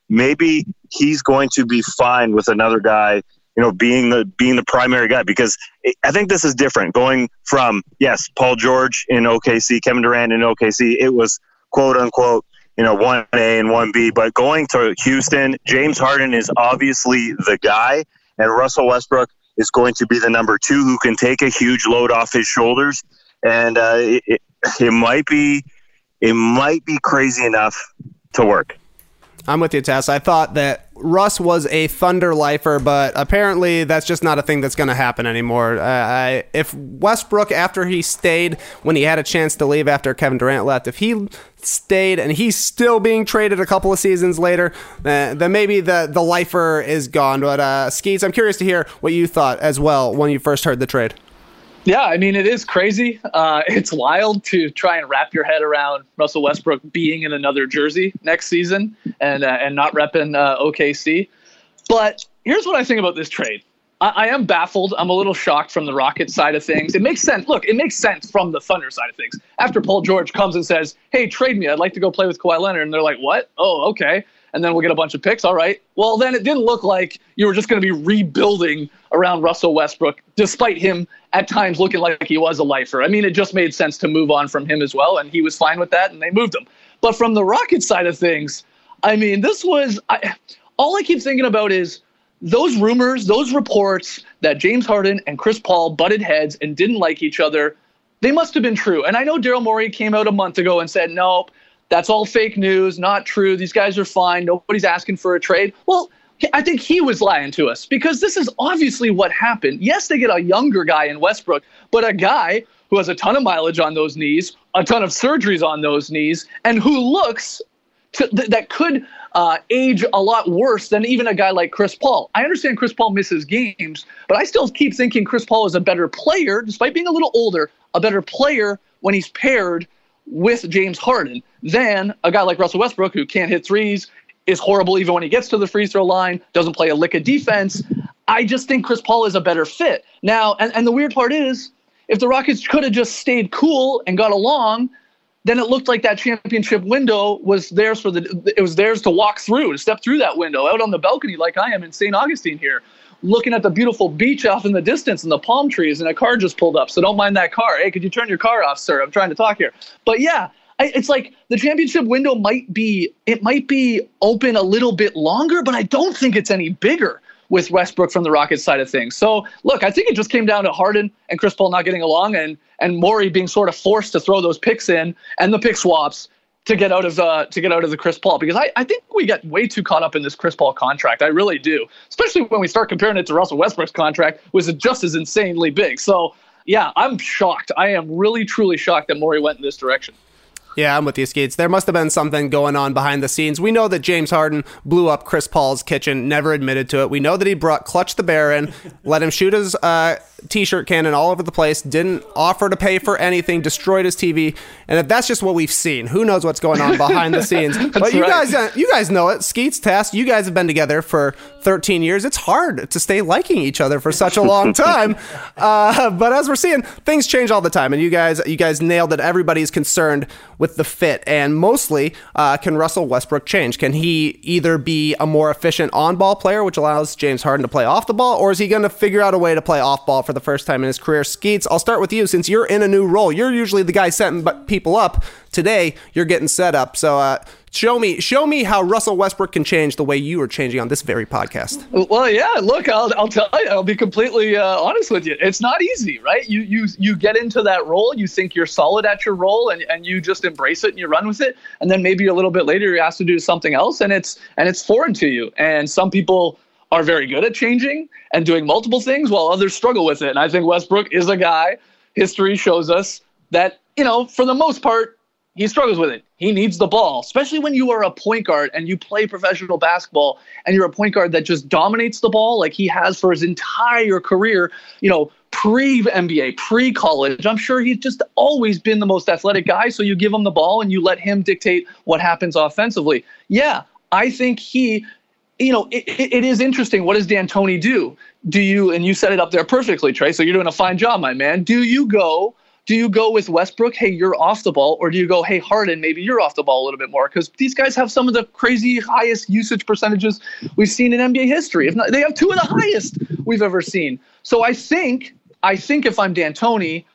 maybe he's going to be fine with another guy, you know, being the being the primary guy because I think this is different. Going from yes, Paul George in OKC, Kevin Durant in OKC, it was quote unquote you know, 1A and 1B. But going to Houston, James Harden is obviously the guy, and Russell Westbrook is going to be the number two who can take a huge load off his shoulders. And uh, it, it might be it might be crazy enough to work. I'm with you, Tas. I thought that Russ was a Thunder lifer, but apparently that's just not a thing that's going to happen anymore. Uh, I, if Westbrook, after he stayed when he had a chance to leave after Kevin Durant left, if he stayed and he's still being traded a couple of seasons later, uh, then maybe the the lifer is gone. But uh, Skeets, I'm curious to hear what you thought as well when you first heard the trade. Yeah, I mean, it is crazy. Uh, it's wild to try and wrap your head around Russell Westbrook being in another jersey next season and uh, and not repping uh, OKC. But here's what I think about this trade. I, I, am baffled. I'm a little shocked from the Rockets side of things. It makes sense. Look, it makes sense from the Thunder side of things. After Paul George comes and says, "Hey, trade me. I'd like to go play with Kawhi Leonard," and they're like, "What? Oh, okay." And then we'll get a bunch of picks. All right. Well, then it didn't look like you were just going to be rebuilding around Russell Westbrook, despite him at times looking like he was a lifer. I mean, it just made sense to move on from him as well, and he was fine with that, and they moved him. But from the Rockets side of things, I mean, this was I, all I keep thinking about is those rumors, those reports that James Harden and Chris Paul butted heads and didn't like each other. They must have been true. And I know Daryl Morey came out a month ago and said, nope, that's all fake news, not true. These guys are fine. Nobody's asking for a trade. Well, I think he was lying to us because this is obviously what happened. Yes, they get a younger guy in Westbrook, but a guy who has a ton of mileage on those knees, a ton of surgeries on those knees, and who looks to, th- that could uh, age a lot worse than even a guy like Chris Paul. I understand Chris Paul misses games, but I still keep thinking Chris Paul is a better player, despite being a little older, a better player when he's paired with James Harden than a guy like Russell Westbrook who can't hit threes, is horrible even when he gets to the free throw line, doesn't play a lick of defense. I just think Chris Paul is a better fit. Now, and, and the weird part is, if the Rockets could have just stayed cool and got along, then it looked like that championship window was theirs for the it was theirs to walk through, to step through that window out on the balcony like I am in St. Augustine here, looking at the beautiful beach off in the distance and the palm trees, and a car just pulled up. So don't mind that car. Hey, could you turn your car off, sir? I'm trying to talk here. But yeah, it's like the championship window might be it might be open a little bit longer, but I don't think it's any bigger with Westbrook from the Rockets side of things. So look, I think it just came down to Harden and Chris Paul not getting along, and and Morey being sort of forced to throw those picks in and the pick swaps to get out of the to get out of the Chris Paul because I, I think we get way too caught up in this Chris Paul contract. I really do, especially when we start comparing it to Russell Westbrook's contract, which is just as insanely big. So yeah, I'm shocked. I am really truly shocked that Morey went in this direction. Yeah, I'm with you, Skeets. There must have been something going on behind the scenes. We know that James Harden blew up Chris Paul's kitchen, never admitted to it. We know that he brought Clutch the Bear in, let him shoot his uh, t-shirt cannon all over the place, didn't offer to pay for anything, destroyed his TV. And if that's just what we've seen, who knows what's going on behind the scenes? but you right. guys, uh, you guys know it. Skeets, Tas, you guys have been together for 13 years. It's hard to stay liking each other for such a long time. Uh, but as we're seeing, things change all the time, and you guys, you guys nailed it. Everybody's concerned with the fit, and mostly, uh, can Russell Westbrook change? Can he either be a more efficient on-ball player, which allows James Harden to play off the ball, or is he going to figure out a way to play off ball for the first time in his career? Skeets, I'll start with you since you're in a new role. You're usually the guy setting people up. Today, you're getting set up. So, uh, Show me, show me how Russell Westbrook can change the way you are changing on this very podcast. Well, yeah. Look, I'll, I'll tell you. I'll be completely uh, honest with you. It's not easy, right? You you you get into that role. You think you're solid at your role, and, and you just embrace it and you run with it. And then maybe a little bit later, you're asked to do something else, and it's and it's foreign to you. And some people are very good at changing and doing multiple things, while others struggle with it. And I think Westbrook is a guy. History shows us that you know, for the most part, he struggles with it. He needs the ball, especially when you are a point guard and you play professional basketball and you're a point guard that just dominates the ball like he has for his entire career, you know, pre NBA, pre college. I'm sure he's just always been the most athletic guy. So you give him the ball and you let him dictate what happens offensively. Yeah, I think he, you know, it, it is interesting. What does D'Antoni do? Do you, and you set it up there perfectly, Trey. So you're doing a fine job, my man. Do you go, do you go with Westbrook, hey, you're off the ball, or do you go, hey, Harden, maybe you're off the ball a little bit more? Because these guys have some of the crazy highest usage percentages we've seen in NBA history. If not, they have two of the highest we've ever seen. So I think, I think if I'm D'Antoni,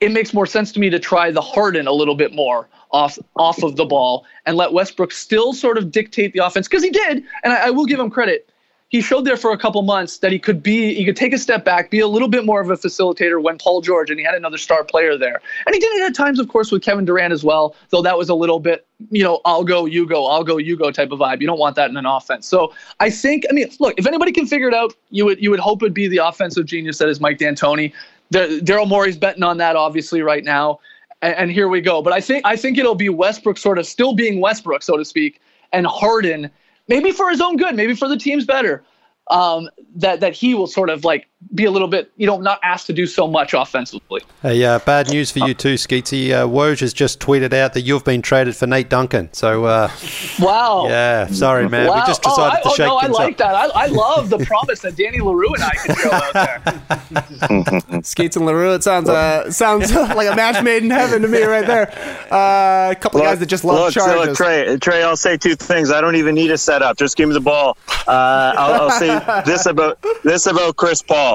it makes more sense to me to try the Harden a little bit more off off of the ball and let Westbrook still sort of dictate the offense because he did, and I, I will give him credit he showed there for a couple months that he could be he could take a step back be a little bit more of a facilitator when paul george and he had another star player there. And he did it at times of course with kevin durant as well though that was a little bit you know i'll go you go i'll go you go type of vibe. You don't want that in an offense. So i think i mean look if anybody can figure it out you would you would hope it'd be the offensive genius that is mike d'antoni. Daryl morey's betting on that obviously right now. And, and here we go. But i think i think it'll be westbrook sort of still being westbrook so to speak and harden maybe for his own good, maybe for the team's better, um, that that he will sort of like be a little bit, you know, not asked to do so much offensively. Hey, uh, bad news for you too, Skeetsy. Uh, Woj has just tweeted out that you've been traded for Nate Duncan. So, uh, wow. Yeah, sorry, man. Wow. We just decided oh, I, to oh, shake no, things I like up. that. I, I love the promise that Danny Leroux and I can go out there. Skeets and Leroux. It sounds uh, sounds like a match made in heaven to me right there. Uh, a couple look, of guys that just love look, charges. Look, Trey, Trey, I'll say two things. I don't even need a setup. Just give me the ball. Uh, I'll, I'll say this about this about Chris Paul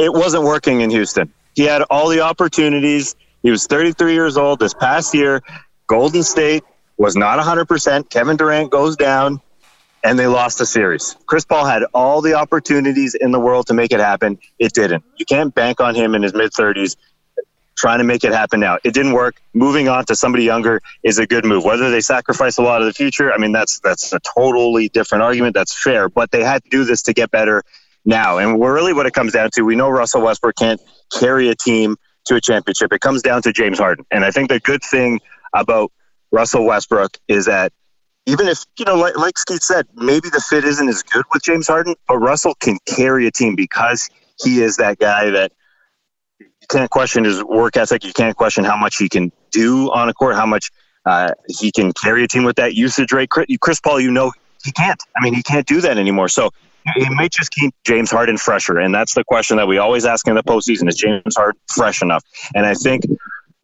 it wasn't working in Houston. He had all the opportunities. He was 33 years old this past year. Golden State was not 100%. Kevin Durant goes down, and they lost the series. Chris Paul had all the opportunities in the world to make it happen. It didn't. You can't bank on him in his mid 30s trying to make it happen now. It didn't work. Moving on to somebody younger is a good move. Whether they sacrifice a lot of the future, I mean that's that's a totally different argument. That's fair, but they had to do this to get better now. And we're really what it comes down to. We know Russell Westbrook can't carry a team to a championship, it comes down to James Harden. And I think the good thing about Russell Westbrook is that even if, you know, like, like Skeet said, maybe the fit isn't as good with James Harden, but Russell can carry a team because he is that guy that you can't question his work ethic. You can't question how much he can do on a court, how much uh, he can carry a team with that usage rate. Chris Paul, you know, he can't. I mean, he can't do that anymore. So he might just keep James Harden fresher. And that's the question that we always ask in the postseason is James Harden fresh enough? And I think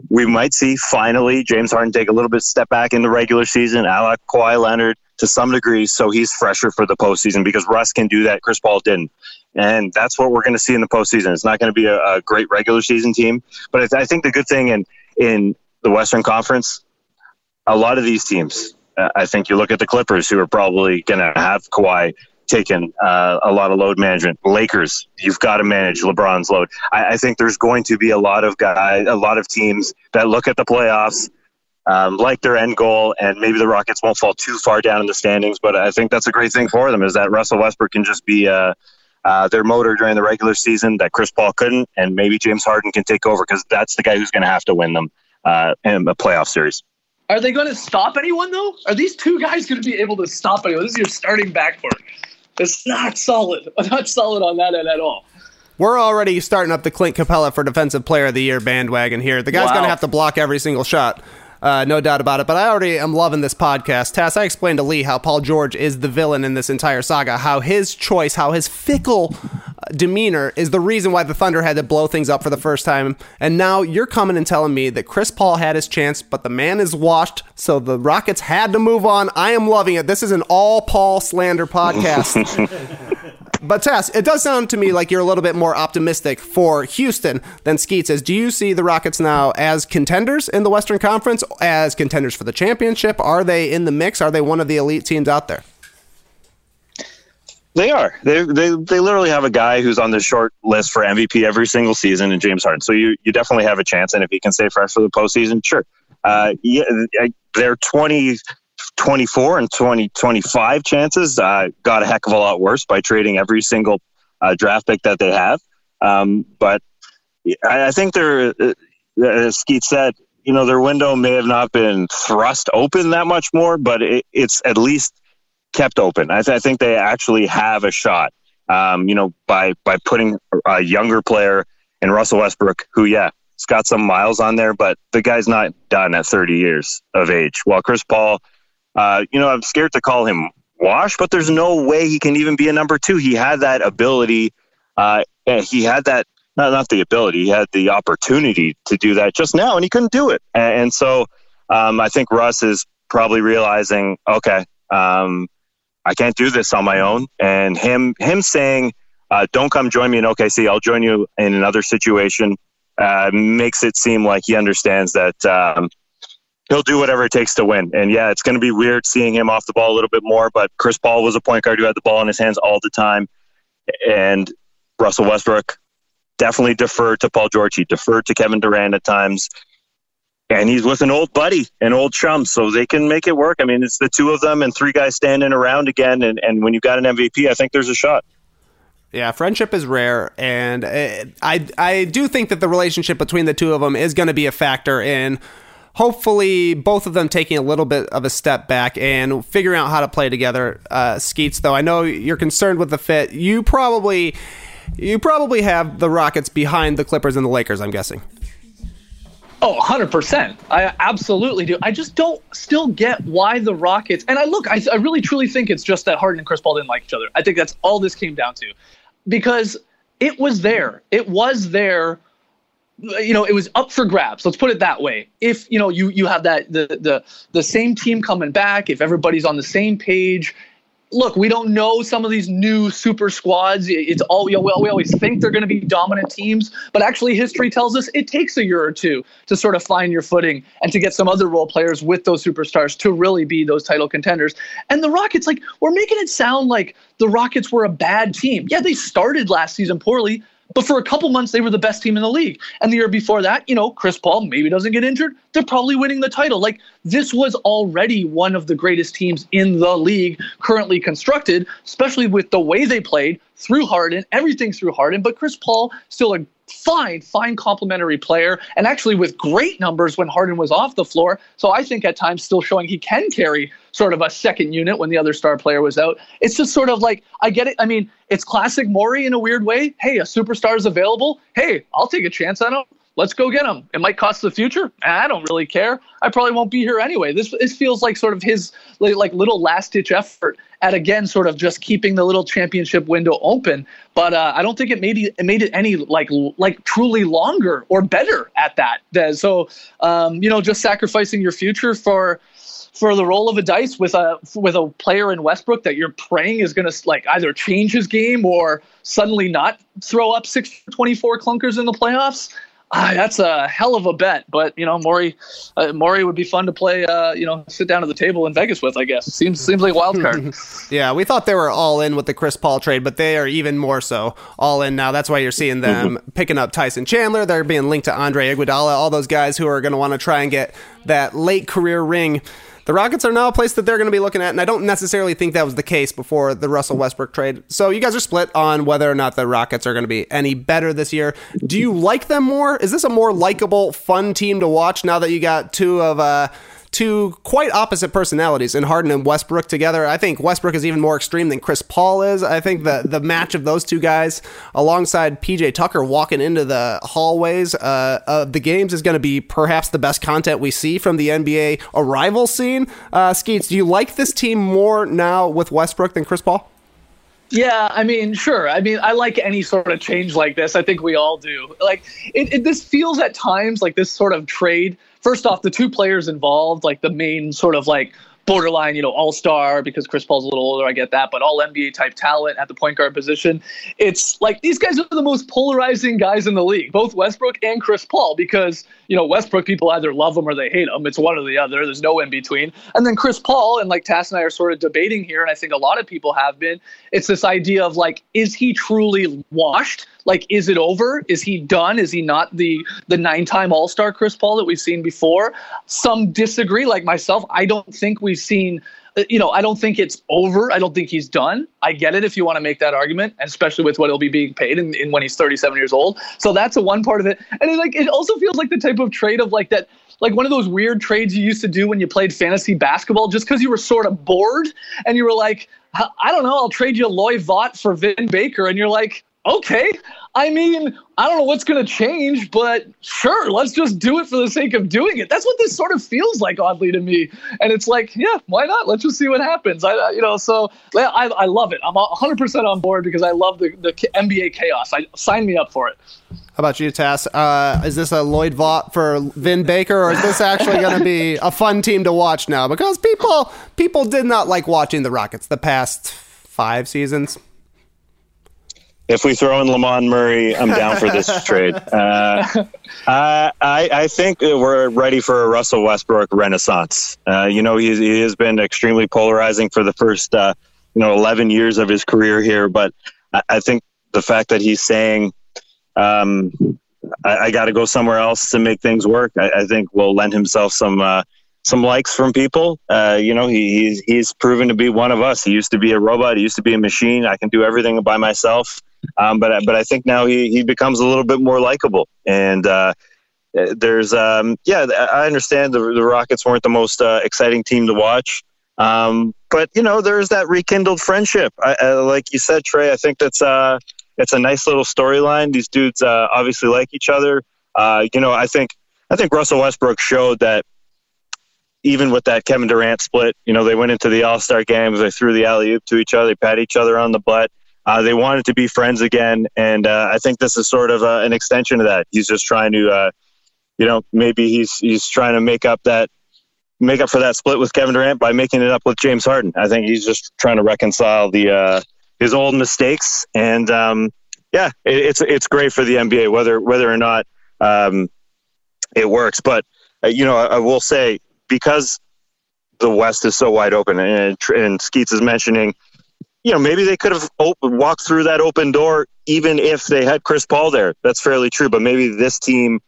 we might see finally James Harden take a little bit step back in the regular season, Alec Kawhi Leonard to some degree, so he's fresher for the postseason because Russ can do that. Chris Paul didn't. And that's what we're going to see in the postseason. It's not going to be a, a great regular season team, but I think the good thing in in the Western Conference, a lot of these teams, uh, I think you look at the Clippers, who are probably going to have Kawhi taken uh, a lot of load management. Lakers, you've got to manage LeBron's load. I, I, think there's going to be a lot of guys, a lot of teams that look at the playoffs um, like their end goal, and maybe the Rockets won't fall too far down in the standings. But I think that's a great thing for them is that Russell Westbrook can just be uh, uh, their motor during the regular season that Chris Paul couldn't, and maybe James Harden can take over because that's the guy who's going to have to win them uh, in a playoff series. Are they going to stop anyone though? Are these two guys going to be able to stop anyone? This is your starting backcourt. It's not solid. Not solid on that end at all. We're already starting up the Clint Capela for Defensive Player of the Year bandwagon here. The guy's wow. going to have to block every single shot. Uh, no doubt about it. But I already am loving this podcast. Tas, I explained to Leigh how Paul George is the villain in this entire saga, how his choice, how his fickle demeanor is the reason why the Thunder had to blow things up for the first time. And now you're coming and telling me that Chris Paul had his chance, but the man is washed, so the Rockets had to move on. I am loving it. This is an all Paul slander podcast. but Tas, it does sound to me like you're a little bit more optimistic for Houston than Skeet says. Do you see the Rockets now as contenders in the Western Conference, as contenders for the championship? Are they in the mix? Are they one of the elite teams out there? They are. They, they they literally have a guy who's on the short list for MVP every single season in James Harden. So you, you definitely have a chance. And if he can stay fresh for the postseason, sure. Uh, yeah, they're 20, 24 and 20, 25 chances uh, got a heck of a lot worse by trading every single uh, draft pick that they have. Um, but I, I think they're, uh, as Skeet said, you know, their window may have not been thrust open that much more, but it, it's at least – kept open. I, th- I think they actually have a shot. Um, you know, by by putting a younger player in Russell Westbrook, who yeah, it's got some miles on there, but the guy's not done at 30 years of age. While Chris Paul, uh, you know, I'm scared to call him wash, but there's no way he can even be a number two. He had that ability. Uh, he had that not not the ability. He had the opportunity to do that just now, and he couldn't do it. And, and so um, I think Russ is probably realizing, okay, um, I can't do this on my own. And him him saying, uh, "Don't come join me in OKC. I'll join you in another situation," uh, makes it seem like he understands that um, he'll do whatever it takes to win. And yeah, it's going to be weird seeing him off the ball a little bit more. But Chris Paul was a point guard who had the ball in his hands all the time, and Russell Westbrook definitely deferred to Paul George. He deferred to Kevin Durant at times and he's with an old buddy, an old chum, so they can make it work. I mean, it's the two of them and three guys standing around again, and, and when you've got an MVP, I think there's a shot. Yeah, friendship is rare, and uh, I I do think that the relationship between the two of them is going to be a factor in hopefully both of them taking a little bit of a step back and figuring out how to play together. Uh, Skeets, though, I know you're concerned with the fit. You probably you probably have the Rockets behind the Clippers and the Lakers. I'm guessing. Oh, 100%. I absolutely do. I just don't still get why the Rockets. And I look, I, I really truly think it's just that Harden and Chris Paul didn't like each other. I think that's all this came down to. Because it was there. It was there. You know, it was up for grabs. Let's put it that way. If, you know, you you have that the the the same team coming back, if everybody's on the same page, look, we don't know some of these new super squads. It's all you know, we always think they're going to be dominant teams, but actually, history tells us it takes a year or two to sort of find your footing and to get some other role players with those superstars to really be those title contenders. And the Rockets, like, we're making it sound like the Rockets were a bad team. Yeah, they started last season poorly, but for a couple months, they were the best team in the league. And the year before that, you know, Chris Paul maybe doesn't get injured. They're probably winning the title. Like this was already one of the greatest teams in the league currently constructed, especially with the way they played through Harden, everything through Harden. But Chris Paul still a fine, fine complementary player, and actually with great numbers when Harden was off the floor. So I think at times still showing he can carry sort of a second unit when the other star player was out. It's just sort of like I get it. I mean, it's classic Morey in a weird way. Hey, a superstar is available. Hey, I'll take a chance on him. Let's go get him. It might cost the future. I don't really care. I probably won't be here anyway. This this feels like sort of his like little last ditch effort at again sort of just keeping the little championship window open. But uh, I don't think it made it, made it any like like truly longer or better at that. So um, you know, just sacrificing your future for for the roll of a dice with a with a player in Westbrook that you're praying is going to like either change his game or suddenly not throw up six twenty four clunkers in the playoffs ah, that's a hell of a bet. But you know, Morey, uh, Morey would be fun to play. Uh, you know, sit down at the table in Vegas with. I guess seems seems like a wild card. yeah, we thought they were all in with the Chris Paul trade, but they are even more so all in now. That's why you're seeing them picking up Tyson Chandler. They're being linked to Andre Iguodala. All those guys who are going to want to try and get that late career ring the Rockets are now a place that they're going to be looking at, and I don't necessarily think that was the case before the Russell Westbrook trade. So you guys are split on whether or not the Rockets are going to be any better this year. Do you like them more? Is this a more likable, fun team to watch now that you got two of uh, two quite opposite personalities in Harden and Westbrook together. I think Westbrook is even more extreme than Chris Paul is. I think the the match of those two guys alongside PJ Tucker walking into the hallways uh, of the games is going to be perhaps the best content we see from the NBA arrival scene. Uh, Skeets, do you like this team more now with Westbrook than Chris Paul? Yeah, I mean, sure. I mean, I like any sort of change like this. I think we all do. Like, it, it, this feels at times like this sort of trade first off, the two players involved, like the main sort of like borderline, you know, all star because Chris Paul's a little older. I get that, but all NBA type talent at the point guard position. It's like these guys are the most polarizing guys in the league, both Westbrook and Chris Paul, because you know Westbrook people either love him or they hate him. It's one or the other. There's no in between. And then Chris Paul and like Tas and I are sort of debating here, and I think a lot of people have been. It's this idea of like, is he truly washed? Like, is it over? Is he done? Is he not the the nine time All Star Chris Paul that we've seen before? Some disagree, like myself. I don't think we've seen. Uh, you know, I don't think it's over. I don't think he's done. I get it if you want to make that argument, especially with what he'll be being paid in, in when he's 37 years old. So that's a one part of it. And it, like it also feels like the type of trade of like that like one of those weird trades you used to do when you played fantasy basketball just because you were sort of bored and you were like, I don't know, I'll trade you Loy Vaught for Vin Baker. And you're like, okay. I mean, I don't know what's going to change, but sure, let's just do it for the sake of doing it. That's what this sort of feels like, oddly to me. And it's like, yeah, why not? Let's just see what happens. I, you know, so I, I love it. I'm 100% on board because I love the, the NBA chaos. I sign me up for it. How about you, Tas? Uh, is this a Lloyd Vaught for Vin Baker, or is this actually going to be a fun team to watch now? Because people people did not like watching the Rockets the past five seasons if we throw in Lamond Murray, I'm down for this trade. Uh, I, I think we're ready for a Russell Westbrook renaissance. Uh, you know, he, he has been extremely polarizing for the first, uh, you know, 11 years of his career here. But I, I think the fact that he's saying, um, I, I got to go somewhere else to make things work, I, I think will lend himself some uh, some likes from people. Uh, you know, he, he's, he's proven to be one of us. He used to be a robot. He used to be a machine. I can do everything by myself. Um, but but I think now he, he becomes a little bit more likable. And uh, there's um, yeah, I understand the, the Rockets weren't the most uh, exciting team to watch. Um, but you know, there's that rekindled friendship. I, I, like you said, Trey. I think that's uh, it's a nice little storyline. These dudes uh, obviously like each other. Uh, you know, I think I think Russell Westbrook showed that even with that Kevin Durant split, you know, they went into the All Star games, they threw the alley oop to each other, they pat each other on the butt. Uh, they wanted to be friends again, and uh, I think this is sort of uh, an extension of that. He's just trying to, uh, you know, maybe he's he's trying to make up that make up for that split with Kevin Durant by making it up with James Harden. I think he's just trying to reconcile the uh, his old mistakes, and um, yeah, it, it's it's great for the NBA whether whether or not um, it works. But uh, you know, I, I will say because the West is so wide open, and, and Skeets is mentioning you know, maybe they could have walked through that open door even if they had Chris Paul there. That's fairly true. But maybe this team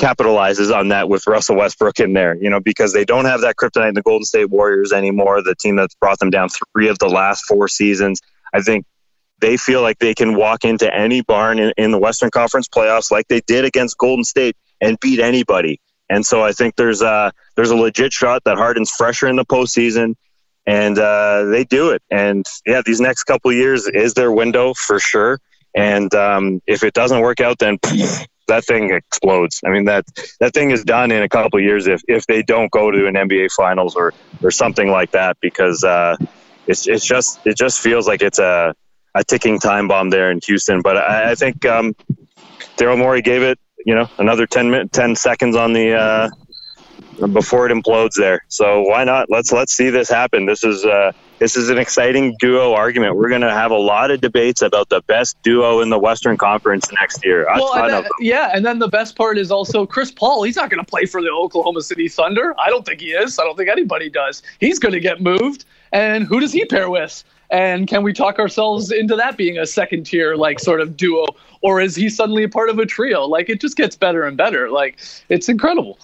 capitalizes on that with Russell Westbrook in there, you know, because they don't have that kryptonite in the Golden State Warriors anymore, the team that's brought them down three of the last four seasons. I think they feel like they can walk into any barn in, in the Western Conference playoffs like they did against Golden State and beat anybody. And so I think there's a there's a legit shot that Harden's fresher in the postseason, and uh, they do it. And yeah, these next couple years is their window for sure. And um, if it doesn't work out, then that thing explodes. I mean that that thing is done in a couple years if if they don't go to an NBA Finals or or something like that because uh, it's it's just it just feels like it's a a ticking time bomb there in Houston. But I, I think um, Daryl Morey gave it you know another 10, 10 seconds on the. Uh, before it implodes there. So why not? Let's let's see this happen. This is uh, this is an exciting duo argument. We're going to have a lot of debates about the best duo in the Western Conference next year. Well, and of then, yeah, and then the best part is also Chris Paul. He's not going to play for the Oklahoma City Thunder. I don't think he is. I don't think anybody does. He's going to get moved. And who does he pair with? And can we talk ourselves into that being a second tier, like sort of duo? Or is he suddenly a part of a trio? Like it just gets better and better. Like it's incredible.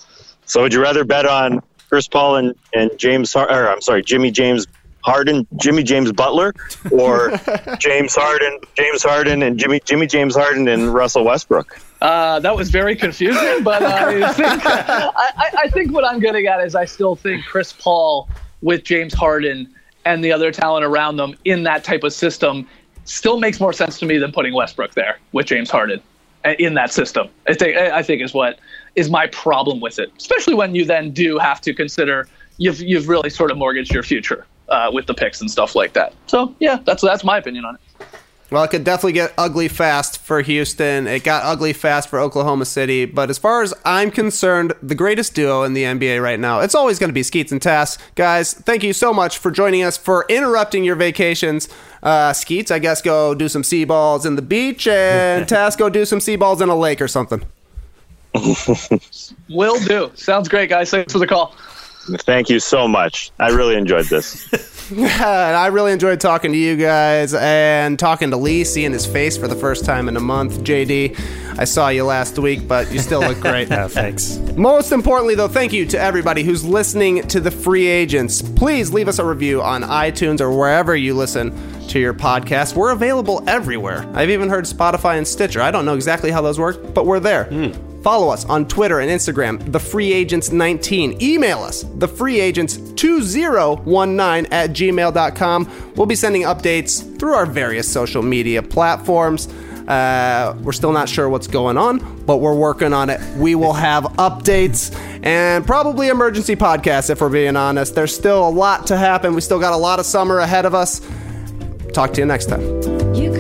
So would you rather bet on Chris Paul and, and James Har- or I'm sorry, Jimmy James Harden, Jimmy James Butler, or James Harden, James Harden and Jimmy Jimmy James Harden and Russell Westbrook? Uh, that was very confusing, but I think I, I, I think what I'm getting at is I still think Chris Paul with James Harden and the other talent around them in that type of system still makes more sense to me than putting Westbrook there with James Harden uh, in that system. I think I think is what is my problem with it, especially when you then do have to consider you've you've really sort of mortgaged your future uh, with the picks and stuff like that. So yeah, that's that's my opinion on it. Well, it could definitely get ugly fast for Houston. It got ugly fast for Oklahoma City. But as far as I'm concerned, the greatest duo in the NBA right now, it's always going to be Skeets and Tas. Guys, thank you so much for joining us, for interrupting your vacations. Uh, Skeets, I guess, go do some sea balls in the beach, and Tas, go do some sea balls in a lake or something. Will do. Sounds great, guys. Thanks for the call. Thank you so much. I really enjoyed this. and I really enjoyed talking to you guys and talking to Leigh, seeing his face for the first time in a month. JD, I saw you last week, but you still look great. Oh, thanks. Most importantly, though, thank you to everybody who's listening to the free agents. Please leave us a review on iTunes or wherever you listen to your podcast. We're available everywhere. I've even heard Spotify and Stitcher. I don't know exactly how those work, but we're there. Hmm. Follow us on Twitter and Instagram, The Free Agents 19. Email us, TheFreeAgents2019 at gmail.com. We'll be sending updates through our various social media platforms. Uh, we're still not sure what's going on, but we're working on it. We will have updates and probably emergency podcasts if we're being honest. There's still a lot to happen. We still got a lot of summer ahead of us. Talk to you next time. You